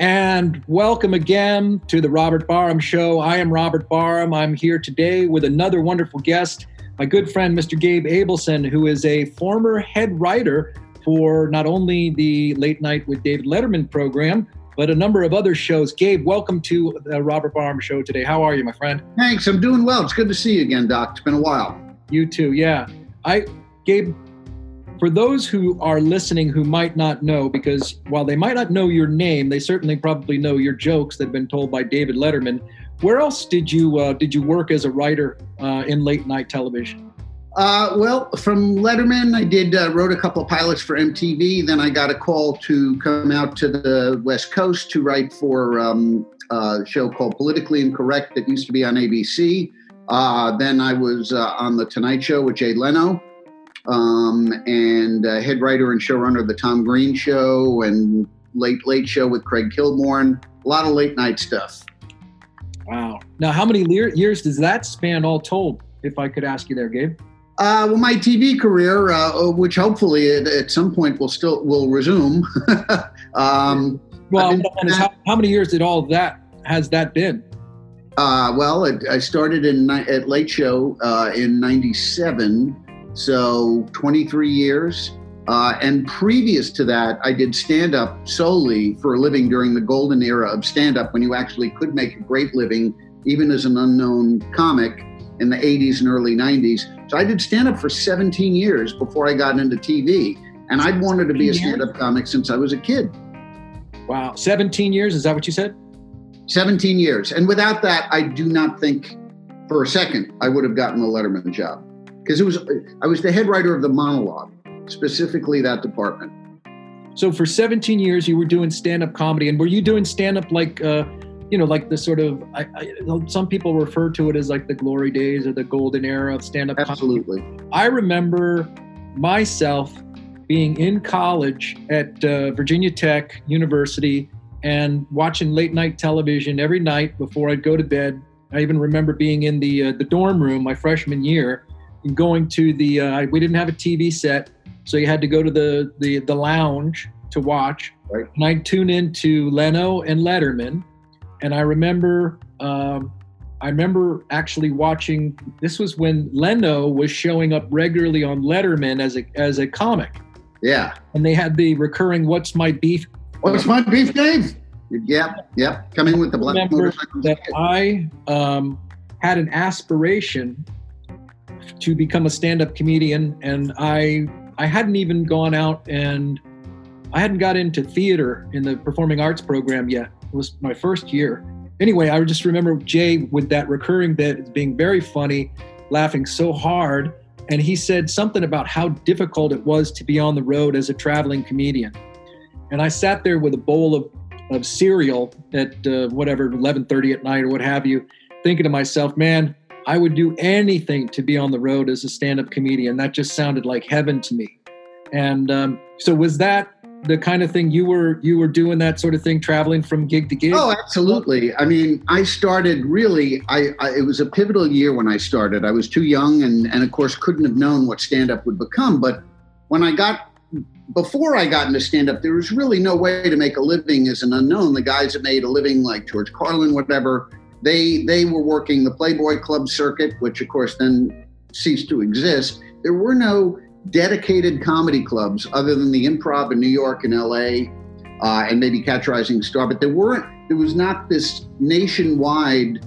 And welcome again to the Robert Barham Show. I am Robert Barham. I'm here today with another wonderful guest, my good friend, Mr. Gabe Abelson, who is a former head writer for not only the Late Night with David Letterman program, but a number of other shows. Gabe, welcome to the Robert Barham Show today. How are you, my friend? Thanks. I'm doing well. It's good to see you again, Doc. It's been a while. You too. Yeah. I, Gabe, for those who are listening who might not know, because while they might not know your name, they certainly probably know your jokes that have been told by David Letterman. Where else did you uh, did you work as a writer uh, in late night television? Uh, well, from Letterman, I did uh, wrote a couple of pilots for MTV. Then I got a call to come out to the West Coast to write for um, a show called Politically Incorrect that used to be on ABC. Uh, then I was uh, on the Tonight Show with Jay Leno um, and uh, head writer and showrunner of the Tom Green Show and Late Late Show with Craig Kilborn. A lot of late night stuff. Wow. Now, how many le- years does that span all told? If I could ask you there, Gabe. Uh, well, my TV career, uh, which hopefully at, at, some point will still will resume. um, well, how, how, many years did all of that has that been? Uh, well, it, I started in at Late Show uh, in '97, so 23 years. Uh, and previous to that, I did stand up solely for a living during the golden era of stand up when you actually could make a great living, even as an unknown comic in the 80s and early 90s. So I did stand up for 17 years before I got into TV. And I'd wanted to be a stand up comic since I was a kid. Wow. 17 years? Is that what you said? 17 years. And without that, I do not think for a second I would have gotten the Letterman job because it was I was the head writer of the monologue, specifically that department. So for 17 years, you were doing stand-up comedy, and were you doing stand-up like, uh, you know, like the sort of I, I, some people refer to it as like the glory days or the golden era of stand-up. Absolutely. Comedy. I remember myself being in college at uh, Virginia Tech University and watching late night television every night before I'd go to bed. I even remember being in the uh, the dorm room my freshman year going to the uh, we didn't have a TV set, so you had to go to the the, the lounge to watch. Right. And I'd tune into Leno and Letterman, and I remember um, I remember actually watching. This was when Leno was showing up regularly on Letterman as a as a comic. Yeah. And they had the recurring "What's my beef?" What's my beef, Dave? Yep, yep. Coming with the black motorcycle. That I um, had an aspiration to become a stand-up comedian and i i hadn't even gone out and i hadn't got into theater in the performing arts program yet. It was my first year. Anyway i just remember jay with that recurring bit being very funny laughing so hard and he said something about how difficult it was to be on the road as a traveling comedian. And i sat there with a bowl of, of cereal at uh, whatever 11.30 at night or what have you thinking to myself man I would do anything to be on the road as a stand-up comedian. That just sounded like heaven to me. And um, so, was that the kind of thing you were you were doing that sort of thing, traveling from gig to gig? Oh, absolutely. I mean, I started really. I, I it was a pivotal year when I started. I was too young, and and of course couldn't have known what stand-up would become. But when I got before I got into stand up, there was really no way to make a living as an unknown. The guys that made a living, like George Carlin, whatever, they they were working the Playboy Club circuit, which of course then ceased to exist. There were no dedicated comedy clubs other than the Improv in New York and L.A. Uh, and maybe Catch Rising Star, but there weren't. There was not this nationwide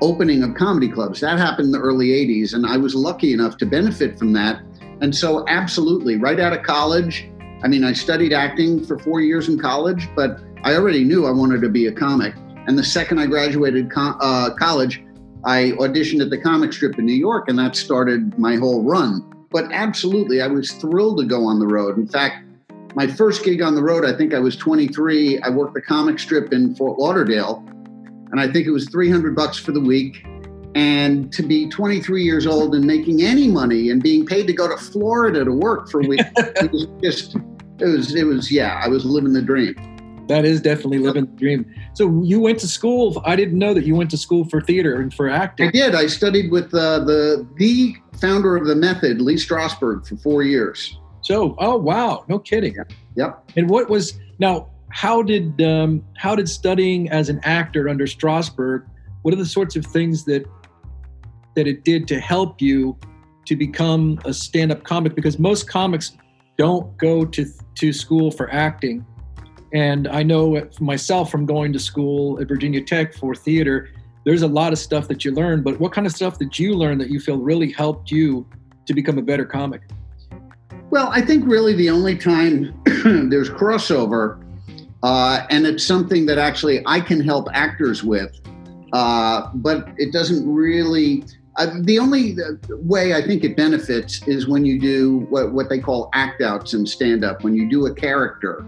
opening of comedy clubs. That happened in the early '80s, and I was lucky enough to benefit from that. And so, absolutely, right out of college, I mean, I studied acting for four years in college, but I already knew I wanted to be a comic. And the second I graduated co- uh, college, I auditioned at the comic strip in New York, and that started my whole run. But absolutely, I was thrilled to go on the road. In fact, my first gig on the road, I think I was 23. I worked the comic strip in Fort Lauderdale, and I think it was 300 bucks for the week. And to be 23 years old and making any money and being paid to go to Florida to work for a week, it was just, it was, it was, yeah, I was living the dream. That is definitely living the dream. So you went to school. I didn't know that you went to school for theater and for acting. I did. I studied with uh, the the founder of the method, Lee Strasberg, for four years. So, oh wow, no kidding. Yep. And what was now? how did um, how did studying as an actor under Strasberg? What are the sorts of things that that it did to help you to become a stand-up comic? Because most comics don't go to to school for acting, and I know myself from going to school at Virginia Tech for theater. There's a lot of stuff that you learn, but what kind of stuff did you learn that you feel really helped you to become a better comic? Well, I think really the only time there's crossover, uh, and it's something that actually I can help actors with, uh, but it doesn't really. Uh, the only way I think it benefits is when you do what, what they call act outs and stand up, when you do a character,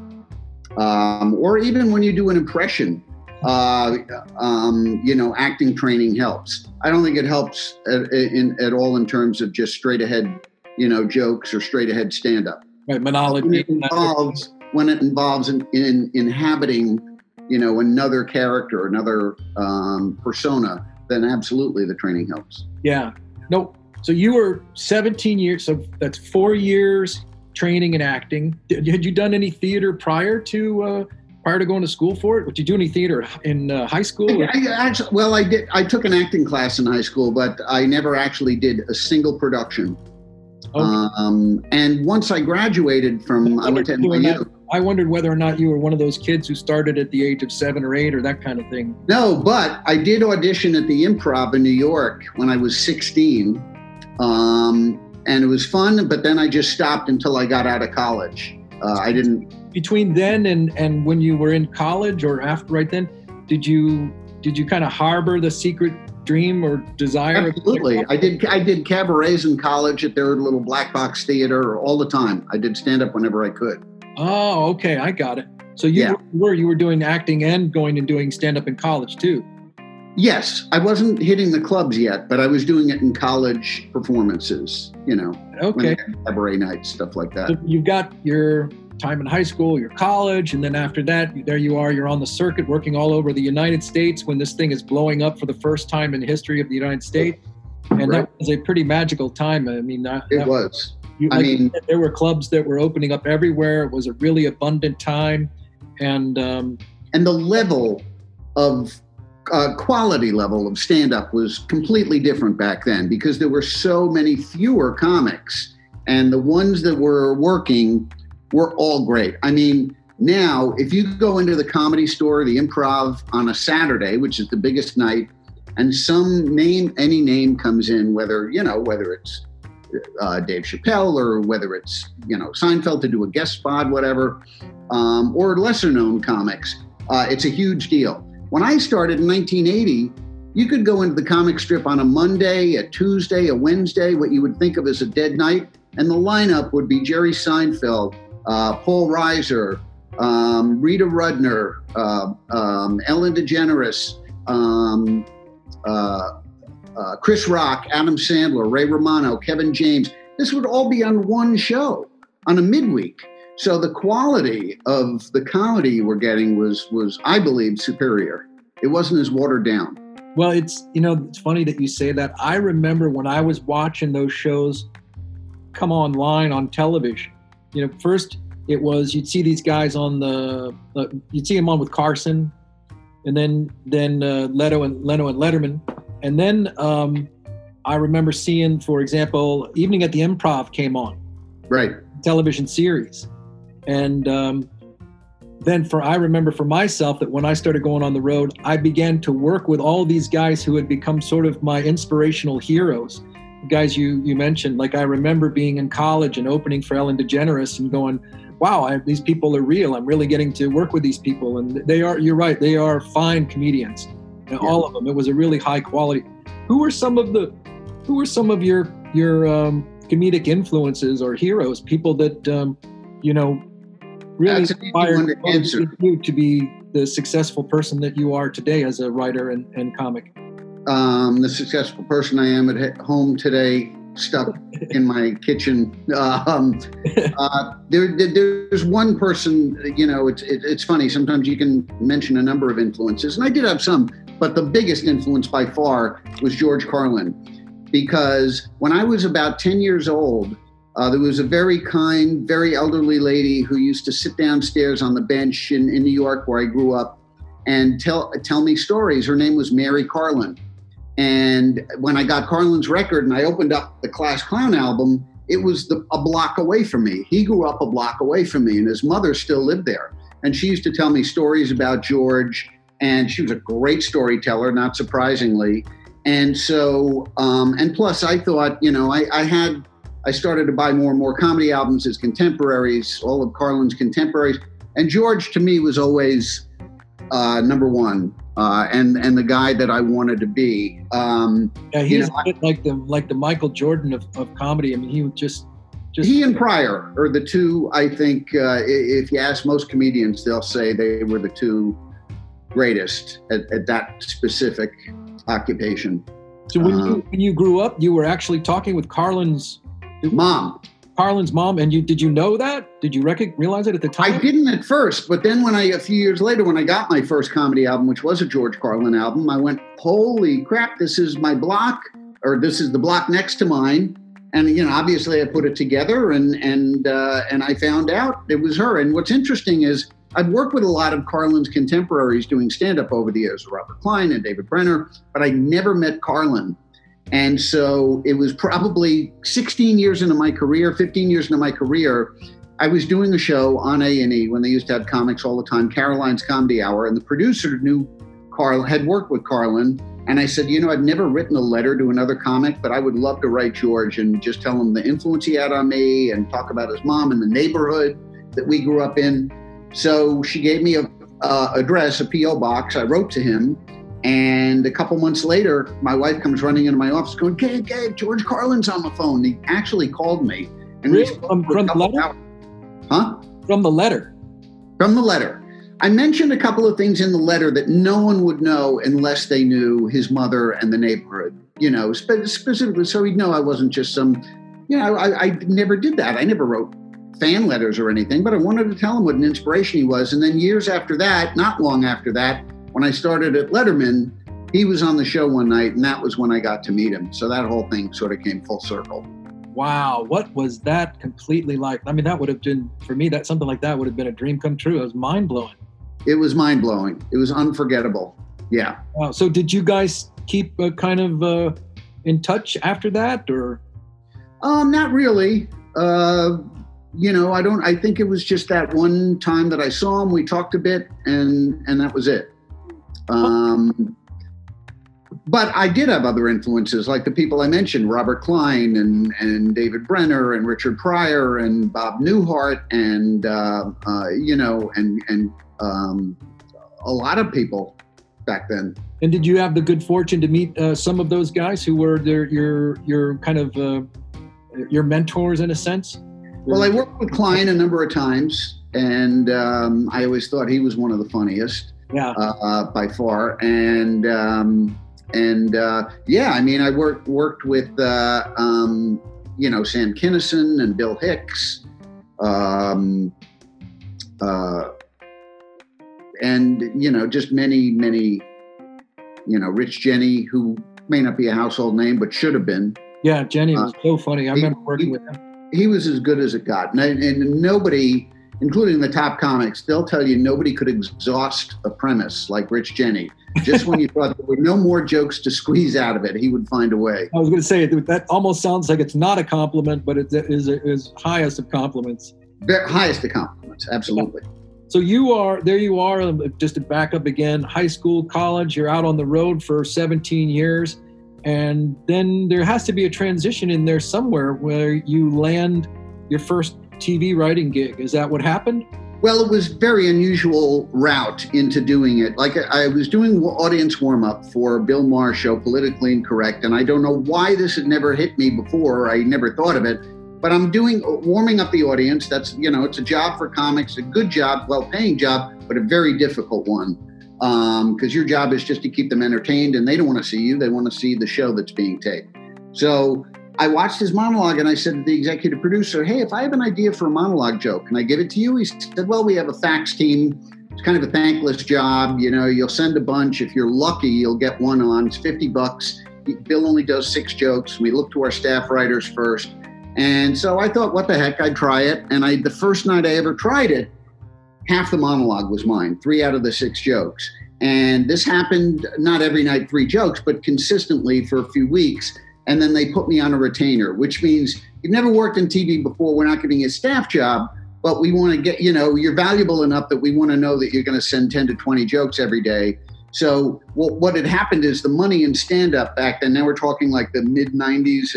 um, or even when you do an impression. Uh, um, you know, acting training helps. I don't think it helps at, in, at all in terms of just straight ahead you know, jokes or straight ahead stand up. Right, monology. When it involves, when it involves in, in inhabiting, you know, another character, another um, persona, then absolutely the training helps. Yeah. No. So you were 17 years. So that's four years training and acting. Had you done any theater prior to uh, prior to going to school for it? Did you do any theater in uh, high school? I, I actually, well, I did. I took an acting class in high school, but I never actually did a single production. Okay. Um, and once I graduated from, I, I went to NYU. I wondered whether or not you were one of those kids who started at the age of seven or eight or that kind of thing. No, but I did audition at the Improv in New York when I was 16. Um, and it was fun, but then I just stopped until I got out of college. Uh, I didn't. Between then and, and when you were in college or after right then, did you did you kind of harbor the secret dream or desire? Absolutely. I did. I did cabarets in college at their little black box theater all the time. I did stand up whenever I could. Oh, okay, I got it. So you yeah. were you were doing acting and going and doing stand up in college too. Yes, I wasn't hitting the clubs yet, but I was doing it in college performances. You know, okay, cabaret nights, stuff like that. So you've got your time in high school, your college, and then after that, there you are, you're on the circuit working all over the United States when this thing is blowing up for the first time in the history of the United States. And right. that was a pretty magical time. I mean, that, it was. You, like I mean, said, there were clubs that were opening up everywhere. It was a really abundant time, and um, and the level of uh, quality level of stand up was completely different back then because there were so many fewer comics, and the ones that were working were all great. I mean, now if you go into the comedy store, the improv on a Saturday, which is the biggest night, and some name, any name comes in, whether, you know, whether it's uh, Dave Chappelle or whether it's, you know, Seinfeld to do a guest spot, whatever, um, or lesser known comics, uh, it's a huge deal. When I started in 1980, you could go into the comic strip on a Monday, a Tuesday, a Wednesday, what you would think of as a dead night, and the lineup would be Jerry Seinfeld, uh, Paul Reiser, um, Rita Rudner, uh, um, Ellen DeGeneres, um, uh, uh, Chris Rock, Adam Sandler, Ray Romano, Kevin James. This would all be on one show on a midweek. So the quality of the comedy you were getting was was I believe superior. It wasn't as watered down. Well, it's you know it's funny that you say that. I remember when I was watching those shows come online on television you know, first it was you'd see these guys on the uh, you'd see them on with Carson, and then then uh, Leto and Leno and Letterman, and then um, I remember seeing, for example, Evening at the Improv came on, right, television series, and um, then for I remember for myself that when I started going on the road, I began to work with all these guys who had become sort of my inspirational heroes guys you you mentioned, like I remember being in college and opening for Ellen DeGeneres and going, "Wow, I, these people are real. I'm really getting to work with these people, and they are. You're right. They are fine comedians, yeah. all of them. It was a really high quality. Who were some of the, who were some of your your um, comedic influences or heroes? People that um, you know really inspired you to be the successful person that you are today as a writer and, and comic um, the successful person I am at home today, stuck in my kitchen. Um, uh, there, there's one person, you know, it's, it, it's funny. Sometimes you can mention a number of influences, and I did have some, but the biggest influence by far was George Carlin. Because when I was about 10 years old, Uh, there was a very kind, very elderly lady who used to sit downstairs on the bench in, in New York, where I grew up, and tell tell me stories. Her name was Mary Carlin. And when I got Carlin's record and I opened up the Class Clown album, it was the, a block away from me. He grew up a block away from me, and his mother still lived there. And she used to tell me stories about George, and she was a great storyteller, not surprisingly. And so, um, and plus, I thought, you know, I, I had, I started to buy more and more comedy albums as contemporaries, all of Carlin's contemporaries. And George, to me, was always uh, number one, uh, and and the guy that I wanted to be. Um, yeah, he's you know, like the like the Michael Jordan of, of comedy. I mean, he just just he and Pryor are the two. I think uh, if you ask most comedians, they'll say they were the two greatest at, at that specific occupation. So when you uh, when you grew up, you were actually talking with Carlin's mom. Carlin's mom, and you did you know that? Did you recognize realize it at the time? I didn't at first, but then when I a few years later, when I got my first comedy album, which was a George Carlin album, I went, "Holy crap! This is my block, or this is the block next to mine." And you know, obviously, I put it together, and and uh, and I found out it was her. And what's interesting is I've worked with a lot of Carlin's contemporaries doing stand up over the years, Robert Klein and David Brenner, but I never met Carlin. And so it was probably 16 years into my career, 15 years into my career. I was doing a show on A&E when they used to have comics all the time, Caroline's Comedy Hour, and the producer knew Carl had worked with Carlin. And I said, you know, I've never written a letter to another comic, but I would love to write George and just tell him the influence he had on me and talk about his mom and the neighborhood that we grew up in. So she gave me a uh, address, a PO box. I wrote to him, and a couple months later, my wife comes running into my office going, Gabe, Gabe, George Carlin's on the phone. He actually called me. And really? from, from the letter? Hours. Huh? From the letter. From the letter. I mentioned a couple of things in the letter that no one would know unless they knew his mother and the neighborhood, you know, spe- specifically. So he'd know I wasn't just some, you know, I, I never did that. I never wrote fan letters or anything, but I wanted to tell him what an inspiration he was. And then years after that, not long after that, when I started at Letterman, he was on the show one night, and that was when I got to meet him. So that whole thing sort of came full circle. Wow, what was that completely like? I mean, that would have been for me. That something like that would have been a dream come true. It was mind blowing. It was mind blowing. It was unforgettable. Yeah. Wow. So did you guys keep uh, kind of uh, in touch after that, or? Um, not really. Uh, you know, I don't. I think it was just that one time that I saw him. We talked a bit, and and that was it. Um, but I did have other influences, like the people I mentioned, Robert Klein and, and David Brenner and Richard Pryor and Bob Newhart and, uh, uh, you know, and, and um, a lot of people back then. And did you have the good fortune to meet uh, some of those guys who were their, your, your kind of uh, your mentors in a sense? Well, I worked with Klein a number of times, and um, I always thought he was one of the funniest yeah, uh, by far. And um, and uh, yeah, I mean, I worked worked with uh, um, you know Sam Kinison and Bill Hicks, um, uh, and you know just many many you know Rich Jeni, who may not be a household name but should have been. Yeah, Jeni was uh, so funny. I he, remember working he, with him. He was as good as it got, and, and nobody including the top comics, they'll tell you nobody could exhaust a premise like Rich Jeni. Just when you thought there were no more jokes to squeeze out of it, he would find a way. I was going to say that almost sounds like it's not a compliment, but it is is highest of compliments. The highest of compliments, absolutely. So you are there. You are um, just to back up again. High school, college. You're out on the road for 17 years, and then there has to be a transition in there somewhere where you land your first TV writing gig. Is that what happened? Well, it was very unusual route into doing it. Like I was doing audience warm up for Bill Maher's show, Politically Incorrect, and I don't know why this had never hit me before. I never thought of it, but I'm doing warming up the audience. That's you know, it's a job for comics, a good job, well-paying job, but a very difficult one because um, your job is just to keep them entertained, and they don't want to see you; they want to see the show that's being taped. So I watched his monologue and I said to the executive producer, Hey, if I have an idea for a monologue joke, can I give it to you? He said, Well, we have a fax team. It's kind of a thankless job. You know, you'll send a bunch. If you're lucky, you'll get one on. It's 50 bucks. Bill only does six jokes. We look to our staff writers first. And so I thought, what the heck, I'd try it. And I, the first night I ever tried it, half the monologue was mine, three out of the six jokes. And this happened not every night, three jokes, but consistently for a few weeks. And then they put me on a retainer, which means you've never worked in TV before. We're not giving you a staff job, but we want to get, you know, you're valuable enough that we want to know that you're going to send 10 to 20 jokes every day. So what, what had happened is the money in stand up back then, now we're talking like the mid 90s,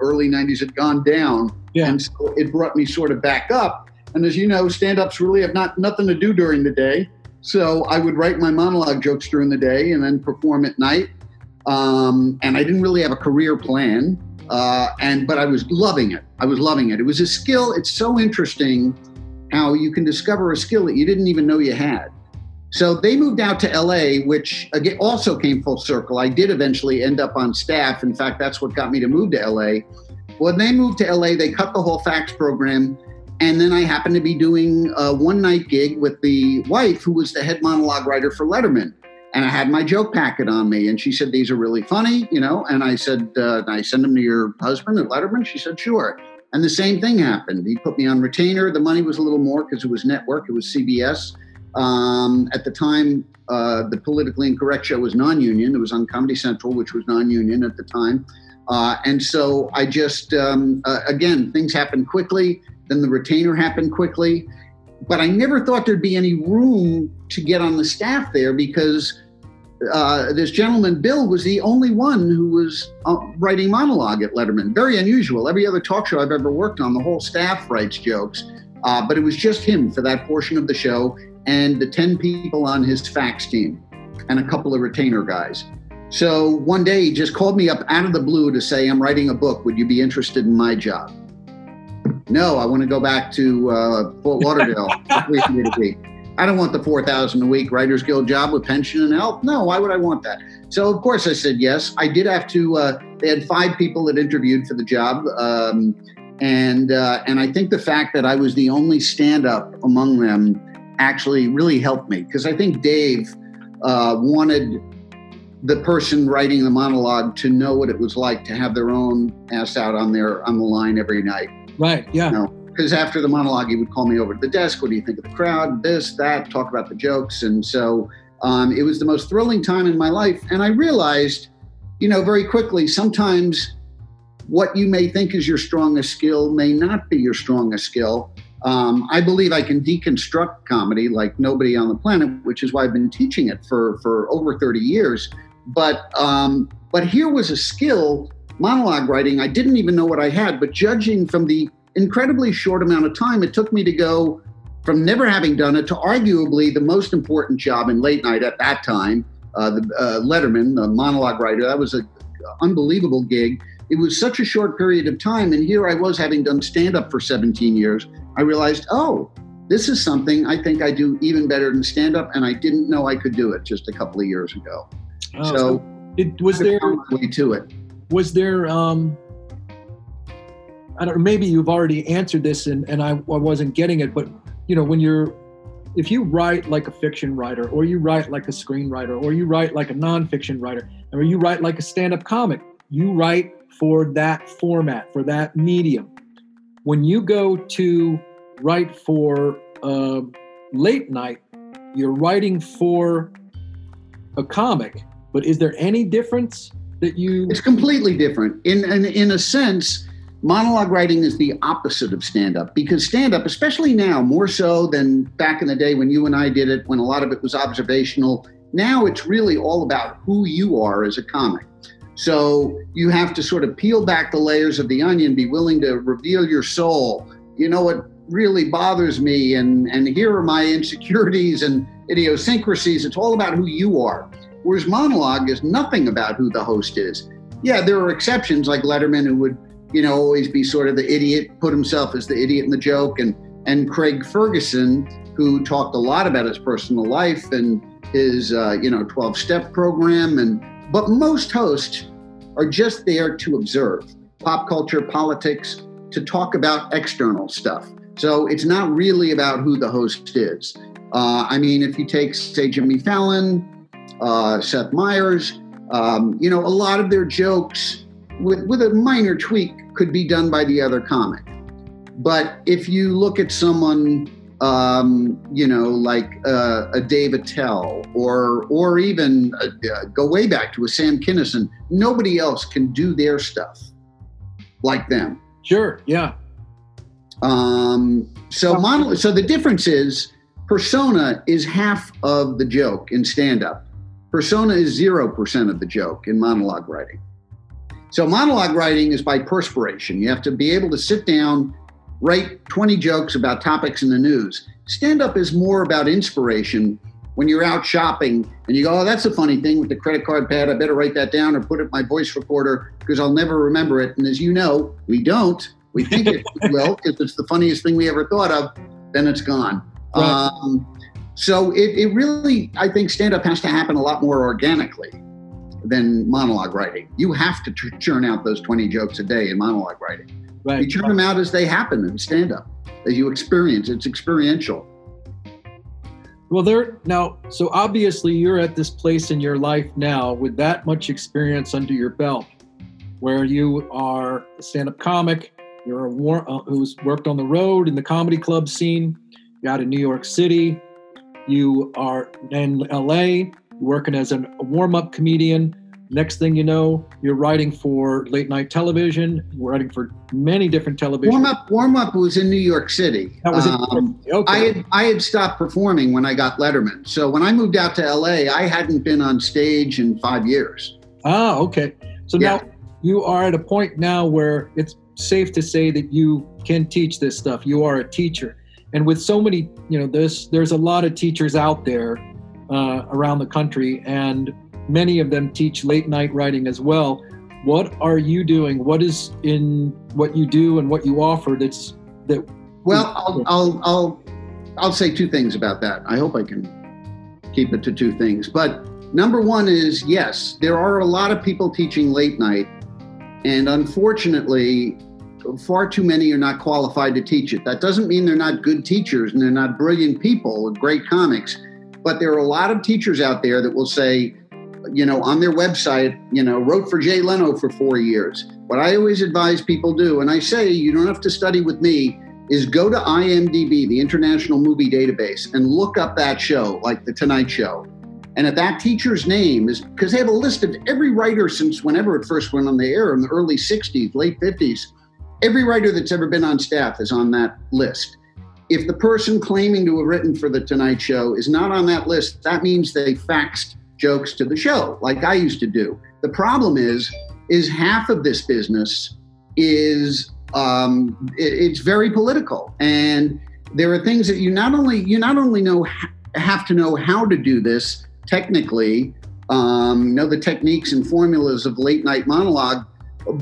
early 90s had gone down. Yeah. And so it brought me sort of back up. And as you know, stand ups really have not nothing to do during the day. So I would write my monologue jokes during the day and then perform at night. Um, and I didn't really have a career plan. Uh, and but I was loving it. I was loving it. It was a skill. It's so interesting how you can discover a skill that you didn't even know you had. So they moved out to LA, which again also came full circle. I did eventually end up on staff. In fact, that's what got me to move to LA. When they moved to LA, they cut the whole fax program. And then I happened to be doing a one night gig with the wife who was the head monologue writer for Letterman and I had my joke packet on me. And she said, These are really funny, you know. And I said, uh, I send them to your husband at Letterman? She said, Sure. And the same thing happened. He put me on retainer. The money was a little more because it was network, it was CBS. Um, at the time, uh, the politically incorrect show was non union. It was on Comedy Central, which was non union at the time. Uh, and so I just, um, uh, again, things happened quickly. Then the retainer happened quickly. But I never thought there'd be any room to get on the staff there because uh, this gentleman, Bill, was the only one who was uh, writing monologue at Letterman. Very unusual. Every other talk show I've ever worked on, the whole staff writes jokes. Uh, but it was just him for that portion of the show and the 10 people on his fax team and a couple of retainer guys. So one day he just called me up out of the blue to say, I'm writing a book. Would you be interested in my job? No, I want to go back to uh, Fort Lauderdale. I don't want the 4000 a week Writers Guild job with pension and health. No, why would I want that? So, of course, I said yes. I did have to, uh, they had five people that interviewed for the job. Um, and, uh, and I think the fact that I was the only stand up among them actually really helped me because I think Dave uh, wanted the person writing the monologue to know what it was like to have their own ass out on their on the line every night. Right. Yeah. You know? Because after the monologue, he would call me over to the desk. What do you think of the crowd? This, that, talk about the jokes. And so um, it was the most thrilling time in my life. And I realized, you know, very quickly, sometimes what you may think is your strongest skill may not be your strongest skill. Um, I believe I can deconstruct comedy like nobody on the planet, which is why I've been teaching it for, for over 30 years. But um, but here was a skill, monologue writing. I didn't even know what I had, but judging from the incredibly short amount of time it took me to go from never having done it to arguably the most important job in late night at that time. Uh, the uh, Letterman, the monologue writer, that was an unbelievable gig. It was such a short period of time, and here I was having done stand up for 17 years. I realized, oh, this is something I think I do even better than stand up, and I didn't know I could do it just a couple of years ago. Oh, so, it was there way to it. Was there um, I don't know, maybe you've already answered this and, and I, I wasn't getting it, but you know, when you're, if you write like a fiction writer or you write like a screenwriter or you write like a nonfiction writer or you write like a stand-up comic, you write for that format, for that medium. When you go to write for uh, late night, you're writing for a comic, but is there any difference that you? It's completely different. In in, in a sense, monologue writing is the opposite of stand up because stand up, especially now, more so than back in the day when you and I did it, when a lot of it was observational, now it's really all about who you are as a comic. So you have to sort of peel back the layers of the onion, be willing to reveal your soul. You know what really bothers me, and, and here are my insecurities and idiosyncrasies. It's all about who you are. Whereas monologue is nothing about who the host is. Yeah, there are exceptions like Letterman who would you know, always be sort of the idiot, put himself as the idiot in the joke. And, and Craig Ferguson, who talked a lot about his personal life and his, uh, you know, 12 step program. And, but most hosts are just there to observe pop culture, politics, to talk about external stuff. So it's not really about who the host is. Uh, I mean, if you take, say, Jimmy Fallon, uh, Seth Meyers, um, you know, a lot of their jokes, with, with a minor tweak, could be done by the other comic. But if you look at someone, um, you know, like uh, a Dave Attell, or or even uh, uh, go way back to a Sam Kinison, nobody else can do their stuff like them. Sure. Yeah. Um, so mono- so the difference is persona is half of the joke in stand up. Persona is 0% of the joke in monologue writing. So monologue writing is by perspiration. You have to be able to sit down, write 20 jokes about topics in the news. Stand up is more about inspiration when you're out shopping and you go, oh, that's a funny thing with the credit card pad. I better write that down or put it in my voice recorder because I'll never remember it. And as you know, we don't. We think it will because it's the funniest thing we ever thought of. Then it's gone. Right. Um, so it, it really, I think stand up has to happen a lot more organically than monologue writing. You have to churn out those 20 jokes a day in monologue writing. Right. You churn them out as they happen in stand up, as you experience. It's experiential. Well, there now, so obviously you're at this place in your life now with that much experience under your belt, where you are a stand-up comic, you're a war, uh, who's worked on the road in the comedy club scene, you out in New York City, you are in LA, working as a warm-up comedian. Next thing you know, you're writing for late night television. You're writing for many different television. Warm up, warm up was in New York City. That was um, okay. I had I had stopped performing when I got Letterman. So when I moved out to LA, I hadn't been on stage in five years. Ah, okay. So yeah. now you are at a point now where it's safe to say that you can teach this stuff. You are a teacher, and with so many, you know, there's there's a lot of teachers out there uh, around the country, and many of them teach late night writing as well. What are you doing? What is in what you do and what you offer that's that? Well, I'll I'll I'll, I'll say two things about that. I hope I can keep it to two things. But number one is yes, there are a lot of people teaching late night, and unfortunately, far too many are not qualified to teach it. That doesn't mean they're not good teachers and they're not brilliant people with great comics, but there are a lot of teachers out there that will say, you know, on their website, you know, wrote for Jay Leno for four years. What I always advise people do, and I say you don't have to study with me, is go to IMDb, the International Movie Database, and look up that show, like The Tonight Show. And if that teacher's name is because they have a list of every writer since whenever it first went on the air in the early 60s, late 50s, every writer that's ever been on staff is on that list. If the person claiming to have written for The Tonight Show is not on that list, that means they faxed jokes to the show, like I used to do. The problem is, is half of this business is um, it, it's very political, and there are things that you not only you not only know have to know how to do this technically, um, know the techniques and formulas of late night monologue,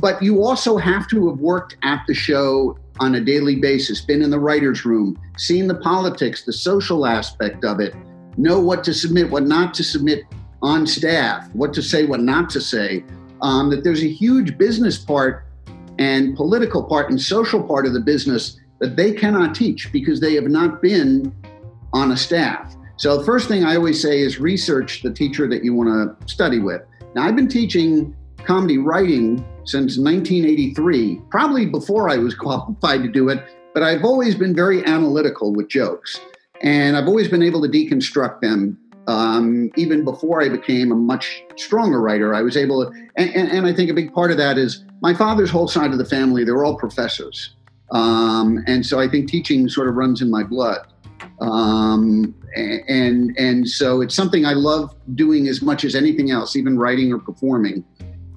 but you also have to have worked at the show on a daily basis, been in the writer's room, seen the politics, the social aspect of it, know what to submit, what not to submit on staff, what to say, what not to say. Um, that there's a huge business part and political part and social part of the business that they cannot teach because they have not been on a staff. So the first thing I always say is research the teacher that you want to study with. Now I've been teaching comedy writing since 1983, probably before I was qualified to do it, but I've always been very analytical with jokes. And I've always been able to deconstruct them um, even before I became a much stronger writer, I was able to, and, and, and, I think a big part of that is my father's whole side of the family, they're all professors. Um, and so I think teaching sort of runs in my blood. Um, and, and so it's something I love doing as much as anything else, even writing or performing.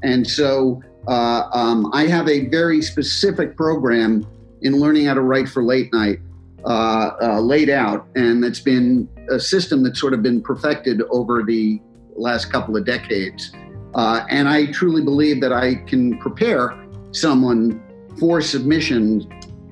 And so uh, um, I have a very specific program in learning how to write for late night uh, uh, laid out, and it's been a system that's sort of been perfected over the last couple of decades. Uh, and I truly believe that I can prepare someone for submission,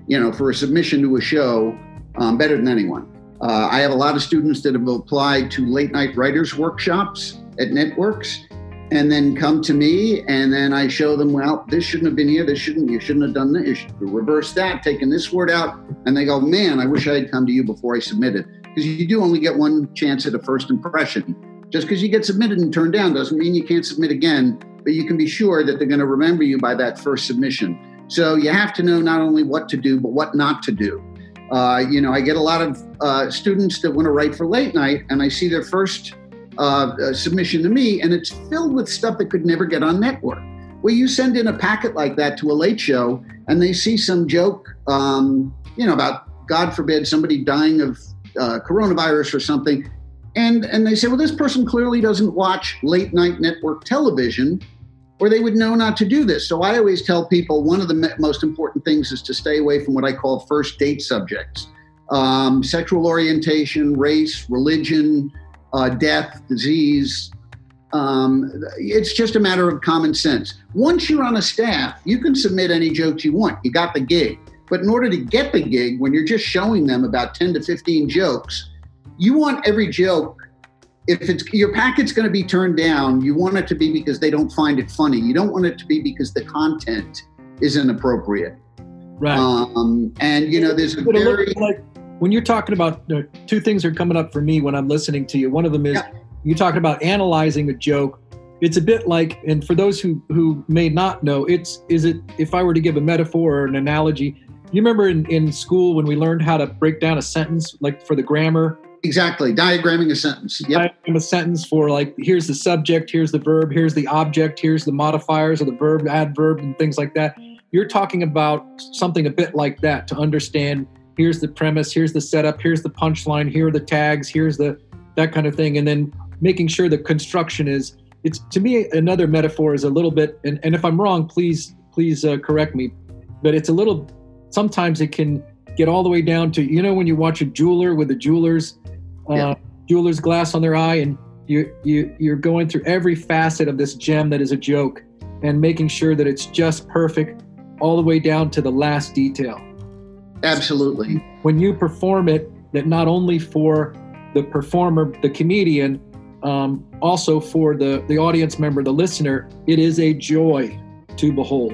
you know, for a submission to a show um, better than anyone. Uh, I have a lot of students that have applied to late night writers workshops at Networks and then come to me and then I show them, well, this shouldn't have been here. This shouldn't, you shouldn't have done this. You should reverse that, taking this word out. And they go, man, I wish I had come to you before I submitted. Because you do only get one chance at a first impression. Just because you get submitted and turned down doesn't mean you can't submit again, but you can be sure that they're going to remember you by that first submission. So you have to know not only what to do, but what not to do. Uh, you know, I get a lot of uh, students that want to write for late night, and I see their first uh, uh, submission to me, and it's filled with stuff that could never get on network. Well, you send in a packet like that to a late show, and they see some joke, um, you know, about God forbid somebody dying of uh, coronavirus or something, and and they say, well, this person clearly doesn't watch late night network television, or they would know not to do this. So I always tell people one of the most important things is to stay away from what I call first date subjects, um, sexual orientation, race, religion, uh, death, disease. Um, it's just a matter of common sense. Once you're on a staff, you can submit any jokes you want. You got the gig. But in order to get the gig, when you're just showing them about 10 to 15 jokes, you want every joke if it's your packet's going to be turned down you want it to be because they don't find it funny you don't want it to be because the content is inappropriate right um, and you know there's a very like when you're talking about uh, two things are coming up for me when i'm listening to you one of them is yeah. you're talking about analyzing a joke it's a bit like and for those who who may not know it's is it if i were to give a metaphor or an analogy you remember in, in school when we learned how to break down a sentence like for the grammar Exactly. Diagramming a sentence. Yep. Diagram a sentence for like here's the subject, here's the verb, here's the object, here's the modifiers of the verb, adverb, and things like that. You're talking about something a bit like that to understand here's the premise, here's the setup, here's the punchline, here are the tags, here's the that kind of thing. And then making sure the construction is it's to me another metaphor is a little bit and, and if I'm wrong, please please uh, correct me. But it's a little sometimes it can get all the way down to you know when you watch a jeweler with a jewelers yeah. Uh, jeweler's glass on their eye, and you you you're going through every facet of this gem that is a joke, and making sure that it's just perfect, all the way down to the last detail. Absolutely. When you perform it, that not only for the performer, the comedian, um, also for the the audience member, the listener, it is a joy to behold.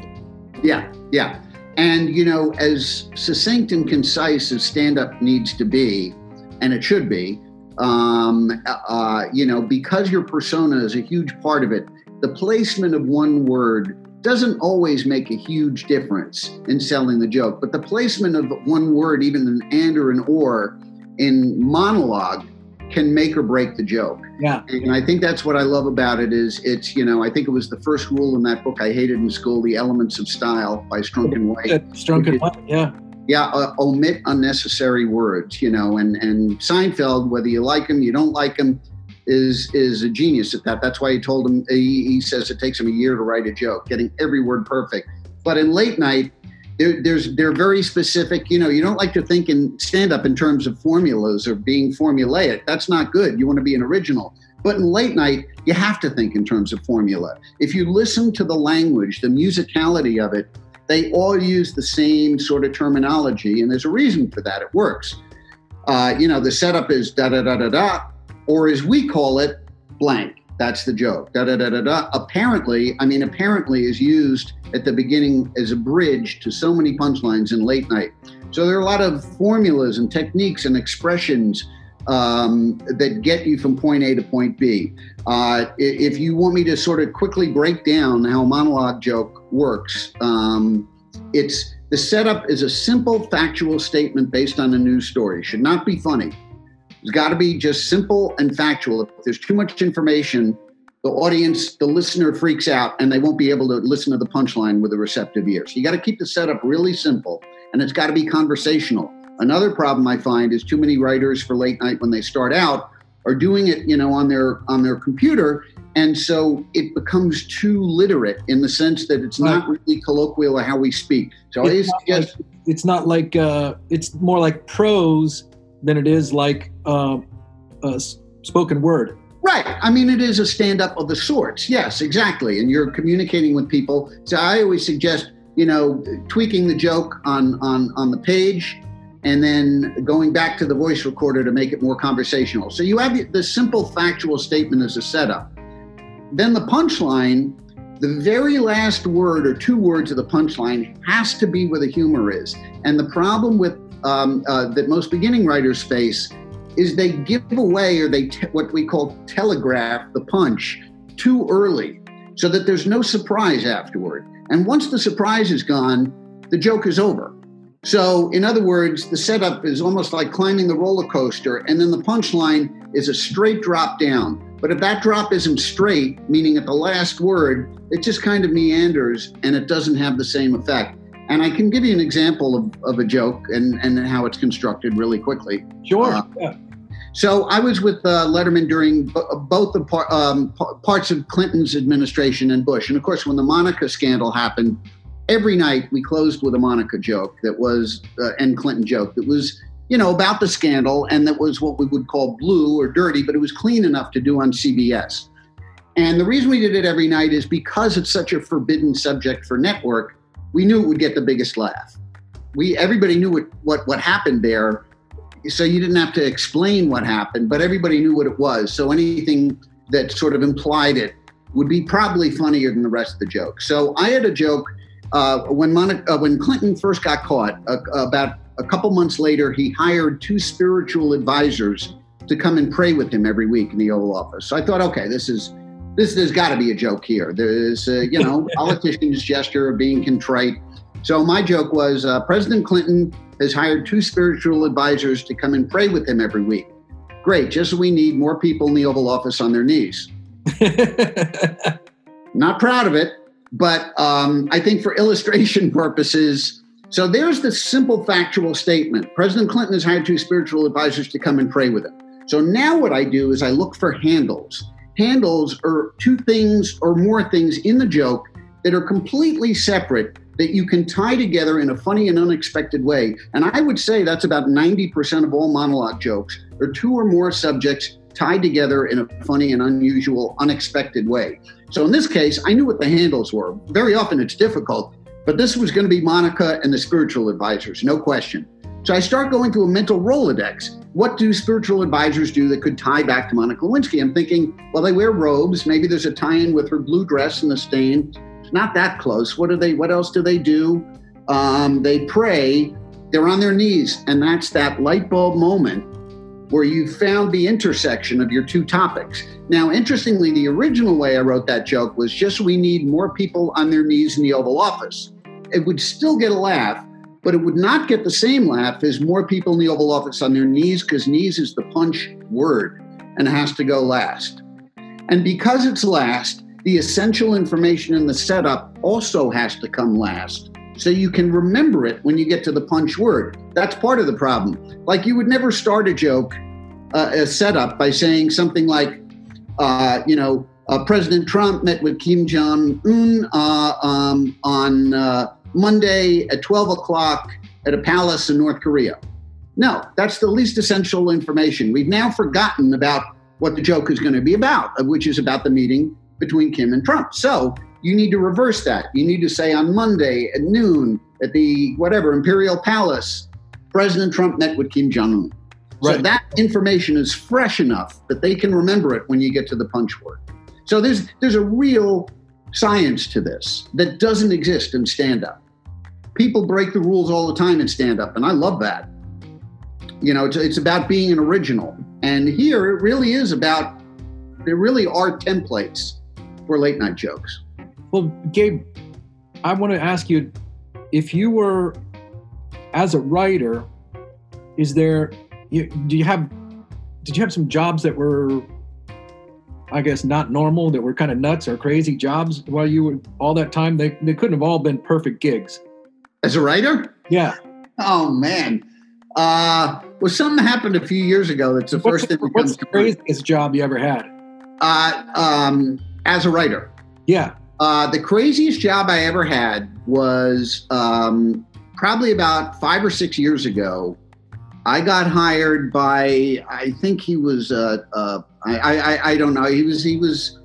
Yeah, yeah. And, you know, as succinct and concise as stand up needs to be, and it should be. Um, uh, you know, because your persona is a huge part of it, the placement of one word doesn't always make a huge difference in selling the joke. But the placement of one word, even an and or an or, in monologue can make or break the joke. Yeah. And I think that's what I love about it is it's, you know, I think it was the first rule in that book I hated in school, The Elements of Style by Strunk and White. Strunk and White, yeah yeah, uh, omit unnecessary words, you know, and, and Seinfeld, whether you like him, you don't like him, is is a genius at that. That's why he told him, he, he says it takes him a year to write a joke, getting every word perfect. But in late night, there, there's they're very specific. You know, you don't like to think in stand up in terms of formulas or being formulaic. That's not good. You want to be an original. But in late night, you have to think in terms of formula. If you listen to the language, the musicality of it, they all use the same sort of terminology, and there's a reason for that. It works. Uh, you know, the setup is da da da da da, or as we call it, blank. That's the joke. Da da da da da. Apparently, I mean, apparently is used at the beginning as a bridge to so many punchlines in late night. So there are a lot of formulas and techniques and expressions um, that get you from point A to point B. Uh, if you want me to sort of quickly break down how a monologue joke works, um, it's the setup is a simple factual statement based on a news story. Should not be funny. It's got to be just simple and factual. If there's too much information, the audience, the listener freaks out and they won't be able to listen to the punchline with a receptive ear. So you got to keep the setup really simple and it's got to be conversational. Another problem I find is too many writers for late night when they start out are doing it, you know, on their on their computer, and so it becomes too literate in the sense that it's right. not really colloquial or how we speak. So it's not like, it's not like uh, it's more like prose than it is like uh, uh, spoken word. Right. I mean, it is a stand up of the sorts. Yes, exactly. And you're communicating with people. So I always suggest, you know, tweaking the joke on on on the page and then going back to the voice recorder to make it more conversational. So you have the simple factual statement as a setup. Then the punchline, the very last word or two words of the punchline has to be where the humor is. And the problem with um, uh, that most beginning writers face is they give away or they te- what we call telegraph the punch too early so that there's no surprise afterward. And once the surprise is gone, the joke is over. So, in other words, the setup is almost like climbing the roller coaster, and then the punchline is a straight drop down. But if that drop isn't straight, meaning at the last word, it just kind of meanders and it doesn't have the same effect. And I can give you an example of, of a joke and, and how it's constructed really quickly. Sure. Uh, yeah. So I was with uh, Letterman during b- both the par- um, p- parts of Clinton's administration and Bush. And of course, when the Monica scandal happened, every night we closed with a Monica joke that was, uh, and Clinton joke that was, you know, about the scandal and that was what we would call blue or dirty, but it was clean enough to do on CBS. And the reason we did it every night is because it's such a forbidden subject for network we knew it would get the biggest laugh. We everybody knew what what what happened there, so you didn't have to explain what happened, but everybody knew what it was. So anything that sort of implied it would be probably funnier than the rest of the joke. So I had a joke uh, when Monica, uh, when Clinton first got caught. Uh, about a couple months later, he hired two spiritual advisors to come and pray with him every week in the Oval Office. So I thought, okay, this is this there's got to be a joke here. There's a, you know politician's gesture of being contrite. So my joke was uh, President Clinton has hired two spiritual advisors to come and pray with him every week. Great, just we need more people in the Oval Office on their knees. Not proud of it, but um, I think for illustration purposes. So there's the simple factual statement. President Clinton has hired two spiritual advisors to come and pray with him. So now what I do is I look for handles handles are two things or more things in the joke that are completely separate that you can tie together in a funny and unexpected way. And I would say that's about 90% of all monologue jokes are two or more subjects tied together in a funny and unusual, unexpected way. So in this case, I knew what the handles were. Very often it's difficult, but this was going to be Monica and the spiritual advisors, no question. So I start going through a mental Rolodex what do spiritual advisors do that could tie back to Monica Lewinsky? I'm thinking, well, they wear robes. Maybe there's a tie-in with her blue dress and the stain. It's not that close. What do they? What else do they do? Um, they pray. They're on their knees, and that's that light bulb moment where you found the intersection of your two topics. Now, interestingly, the original way I wrote that joke was just we need more people on their knees in the Oval Office. It would still get a laugh, but it would not get the same laugh as more people in the Oval Office on their knees, because knees is the punch word and has to go last. And because it's last, the essential information in the setup also has to come last. So you can remember it when you get to the punch word. That's part of the problem. Like you would never start a joke, uh, a setup, by saying something like, uh, you know, uh, President Trump met with Kim Jong Un uh, um, on uh, Monday at 12 o'clock at a palace in North Korea. No, that's the least essential information. We've now forgotten about what the joke is going to be about, uh, which is about the meeting between Kim and Trump. So you need to reverse that. You need to say on Monday at noon at the whatever Imperial Palace, President Trump met with Kim Jong Un. Right. So that information is fresh enough that they can remember it when you get to the punch word. So there's there's a real science to this that doesn't exist in stand up. People break the rules all the time in stand up, and I love that. You know, it's, it's about being an original. And here it really is about, there really are templates for late night jokes. Well, Gabe, I want to ask you if you were, as a writer, is there, you, do you have, did you have some jobs that were I guess, not normal, that were kind of nuts or crazy jobs while you were all that time? They, they couldn't have all been perfect gigs. As a writer? Yeah. Oh, man. Uh, well, something happened a few years ago. That's the first thing. What's the craziest job you ever had? Uh, um, as a writer. Yeah. Uh, the craziest job I ever had was um, probably about five or six years ago. I got hired by, I think he was, uh, uh, I, I, I don't know, he was, he was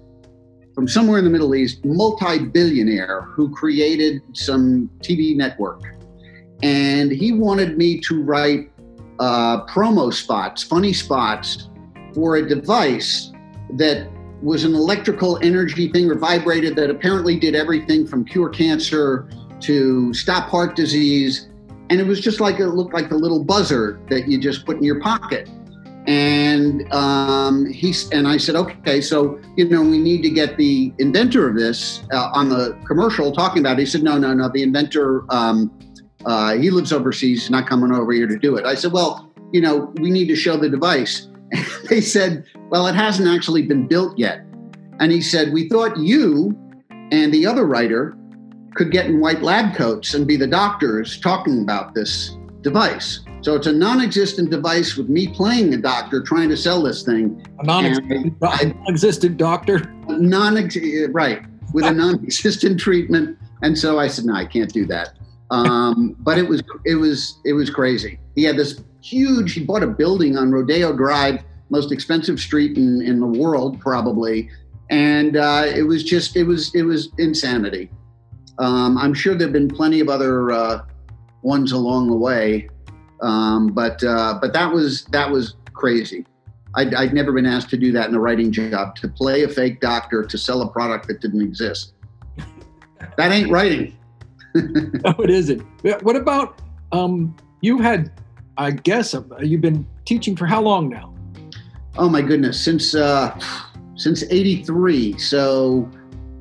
from somewhere in the Middle East, multi-billionaire who created some TV network, and he wanted me to write uh, promo spots, funny spots, for a device that was an electrical energy thing or vibrated that apparently did everything from cure cancer to stop heart disease. And it was just like it looked like a little buzzer that you just put in your pocket. And um, he and I said, okay, so you know we need to get the inventor of this uh, on the commercial talking about. it. He said, no, no, no. The inventor um, Uh, he lives overseas, not coming over here to do it. I said, well, you know, we need to show the device. they said, well, it hasn't actually been built yet. And he said, we thought you and the other writer could get in white lab coats and be the doctors talking about this device. So it's a non-existent device with me playing a doctor trying to sell this thing. A non-existent, doctor. non-existent doctor. Non right with a non-existent treatment. And so I said, no, I can't do that. Um, but it was it was it was crazy. He had this huge. He bought a building on Rodeo Drive, most expensive street in in the world probably, and uh, it was just it was it was insanity. Um, I'm sure there've been plenty of other uh, ones along the way, um, but uh, but that was that was crazy. I'd, I'd never been asked to do that in a writing job to play a fake doctor to sell a product that didn't exist. that ain't writing. no, it isn't. What about um, you had? I guess uh, you've been teaching for how long now? Oh my goodness, since uh, since '83. So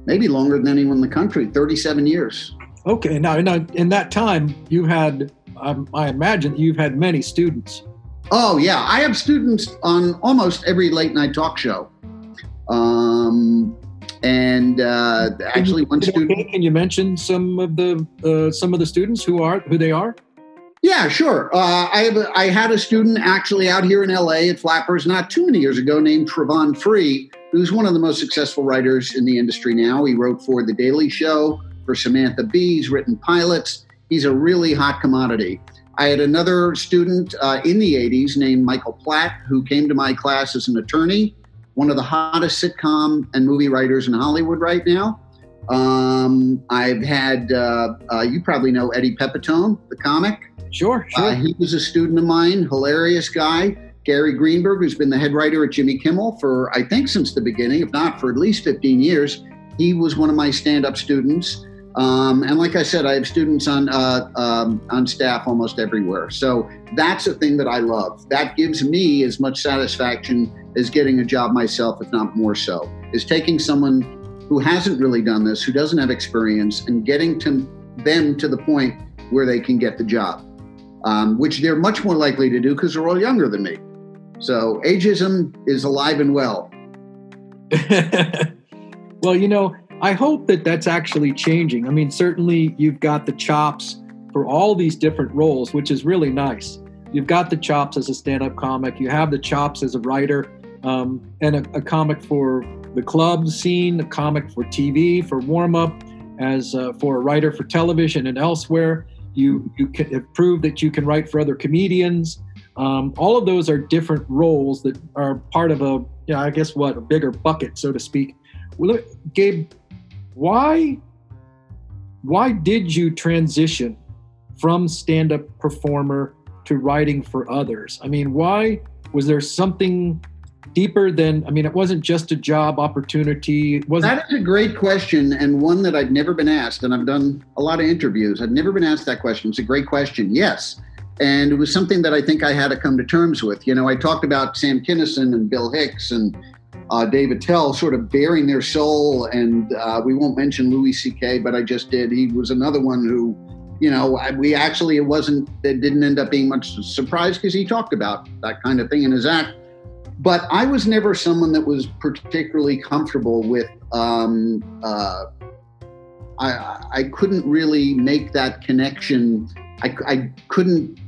maybe longer than anyone in the country. Thirty-seven years. Okay, now in, in that time, you had, um, I imagine, you've had many students. Oh yeah, I have students on almost every late night talk show. Um, and uh, actually, one student. Can you mention some of the uh, some of the students who are who they are? Yeah, sure. Uh, I have a, I had a student actually out here in LA at Flappers not too many years ago named Travon Free, who's one of the most successful writers in the industry now. He wrote for The Daily Show, for Samantha Bee, he's written pilots. He's a really hot commodity. I had another student uh, in the 80s named Michael Platt who came to my class as an attorney, one of the hottest sitcom and movie writers in Hollywood right now. Um, I've had, uh, uh, you probably know Eddie Pepitone, the comic. Sure, sure. Uh, he was a student of mine, hilarious guy. Gary Greenberg, who's been the head writer at Jimmy Kimmel for, I think, since the beginning, if not for at least 15 years. He was one of my stand up students. Um, and like I said, I have students on uh, um, on staff almost everywhere. So that's a thing that I love. That gives me as much satisfaction as getting a job myself, if not more so. Is taking someone who hasn't really done this, who doesn't have experience, and getting to them to the point where they can get the job, um, which they're much more likely to do because they're all younger than me. So ageism is alive and well. well, you know, I hope that that's actually changing. I mean, certainly you've got the chops for all these different roles, which is really nice. You've got the chops as a stand up comic, you have the chops as a writer, um, and a, a, comic for the club scene, a comic for TV, for warm up, as uh, for a writer for television and elsewhere. You, you can have proved that you can write for other comedians. Um, all of those are different roles that are part of a, yeah, I guess what, a bigger bucket, so to speak. Well, Gabe, why why did you transition from stand-up performer to writing for others? I mean, why was there something deeper than I mean, it wasn't just a job opportunity. It wasn't That is a great question and one that I've never been asked and I've done a lot of interviews. I've never been asked that question. It's a great question. Yes. And it was something that I think I had to come to terms with. You know, I talked about Sam Kinison and Bill Hicks and uh, Dave Attell sort of bearing their soul. And uh, we won't mention Louis C.K., but I just did. He was another one who, you know, we actually, it wasn't, it didn't end up being much surprise because he talked about that kind of thing in his act. But I was never someone that was particularly comfortable with, um, uh, I, I couldn't really make that connection. I, I couldn't,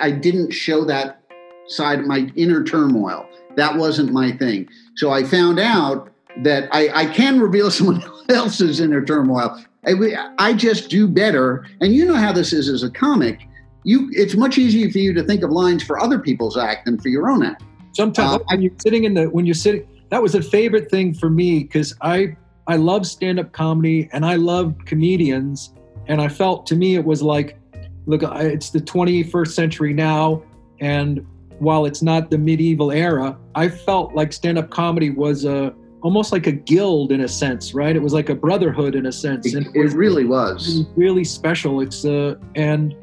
I didn't show that side of my inner turmoil. That wasn't my thing. So I found out that I, I can reveal someone else's inner turmoil. I, I just do better. And you know how this is as a comic. You, it's much easier for you to think of lines for other people's act than for your own act. Sometimes uh, when you're sitting in the when you're sitting, that was a favorite thing for me because I I love stand up comedy and I love comedians, and I felt to me it was like, look, it's the 21st century now, and while it's not the medieval era, I felt like stand-up comedy was a almost like a guild in a sense, right? It was like a brotherhood in a sense, and it, it really was. It was really special. It's uh, and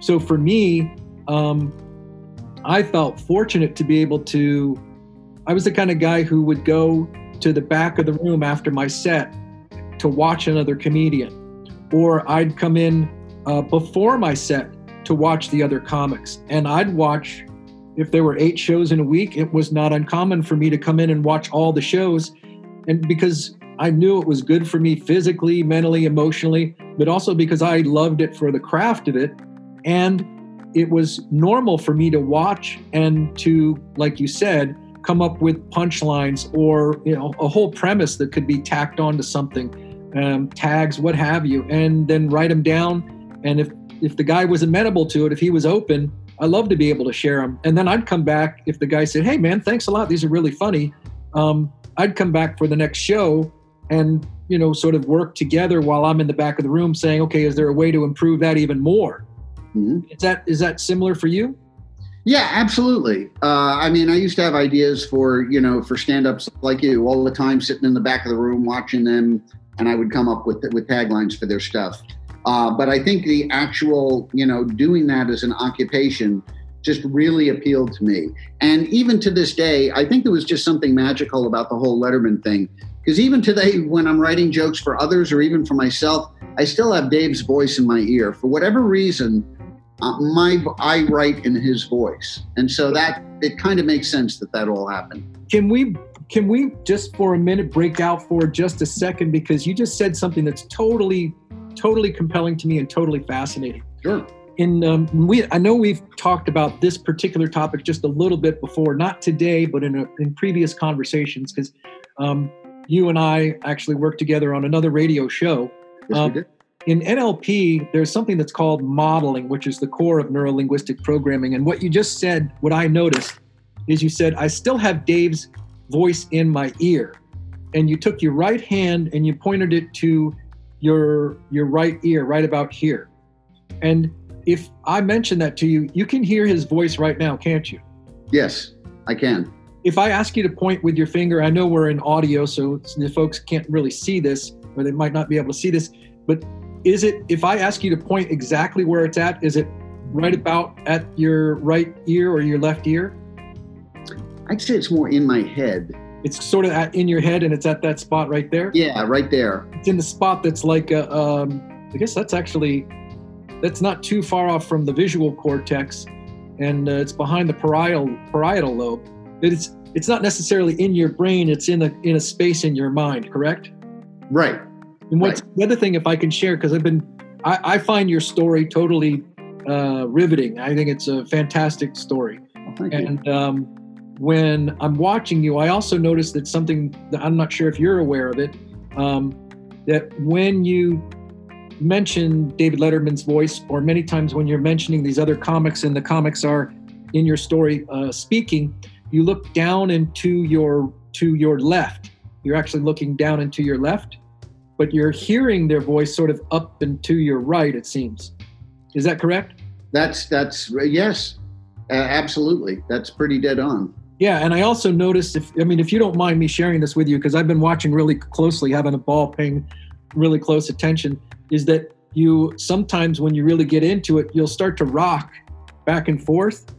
so for me, um, I felt fortunate to be able to. I was the kind of guy who would go to the back of the room after my set to watch another comedian, or I'd come in uh, before my set to watch the other comics. And I'd watch, if there were eight shows in a week, it was not uncommon for me to come in and watch all the shows. And because I knew it was good for me physically, mentally, emotionally, but also because I loved it for the craft of it. And it was normal for me to watch and to, like you said, come up with punchlines or you know a whole premise that could be tacked onto something, um, tags, what have you, and then write them down. And if if the guy was amenable to it, if he was open, I love to be able to share them. And then I'd come back if the guy said, "Hey, man, thanks a lot. These are really funny." Um, I'd come back for the next show and you know sort of work together while I'm in the back of the room, saying, "Okay, is there a way to improve that even more?" Mm-hmm. Is that is that similar for you? Yeah, absolutely. Uh, I mean, I used to have ideas for you know for stand-ups like you all the time, sitting in the back of the room watching them, and I would come up with with taglines for their stuff. Uh, but I think the actual, you know, doing that as an occupation just really appealed to me. And even to this day, I think there was just something magical about the whole Letterman thing. Because even today, when I'm writing jokes for others or even for myself, I still have Dave's voice in my ear. For whatever reason, uh, my I write in his voice, and so that it kind of makes sense that that all happened. Can we can we just for a minute break out for just a second because you just said something that's totally totally compelling to me and totally fascinating. Sure. In um, we, I know we've talked about this particular topic just a little bit before, not today, but in a, in previous conversations, because um, you and I actually worked together on another radio show. Yes, um, we did. In NLP, there's something that's called modeling, which is the core of neuro linguistic programming. And what you just said, what I noticed, is you said, I still have Dave's voice in my ear. And you took your right hand and you pointed it to your your right ear right about here. And if i mention that to you you can hear his voice right now can't you? Yes i can. If i ask you to point with your finger i know we're in audio so the folks can't really see this or they might not be able to see this but is it if i ask you to point exactly where it's at is it right about at your right ear or your left ear? I'd say it's more in my head it's sort of at, in your head and it's at that spot right there. Yeah right there. It's in the spot that's like a, um, i guess that's actually that's not too far off from the visual cortex and uh, it's behind the parietal parietal lobe it's it's not necessarily in your brain it's in a in a space in your mind correct? Right. And what's right. the other thing if i can share because i've been I, I, find your story totally uh, riveting. I think it's a fantastic story. Oh, and um, when I'm watching you, I also notice that something that I'm not sure if you're aware of it. Um, that when you mention David Letterman's voice, or many times when you're mentioning these other comics and the comics are in your story uh, speaking, you look down into your to your left. You're actually looking down into your left, but you're hearing their voice sort of up and to your right. It seems. Is that correct? That's that's yes, uh, absolutely. That's pretty dead on. Yeah, and I also noticed if I mean if you don't mind me sharing this with you because I've been watching really closely, having a ball paying really close attention, is that you sometimes when you really get into it, you'll start to rock back and forth,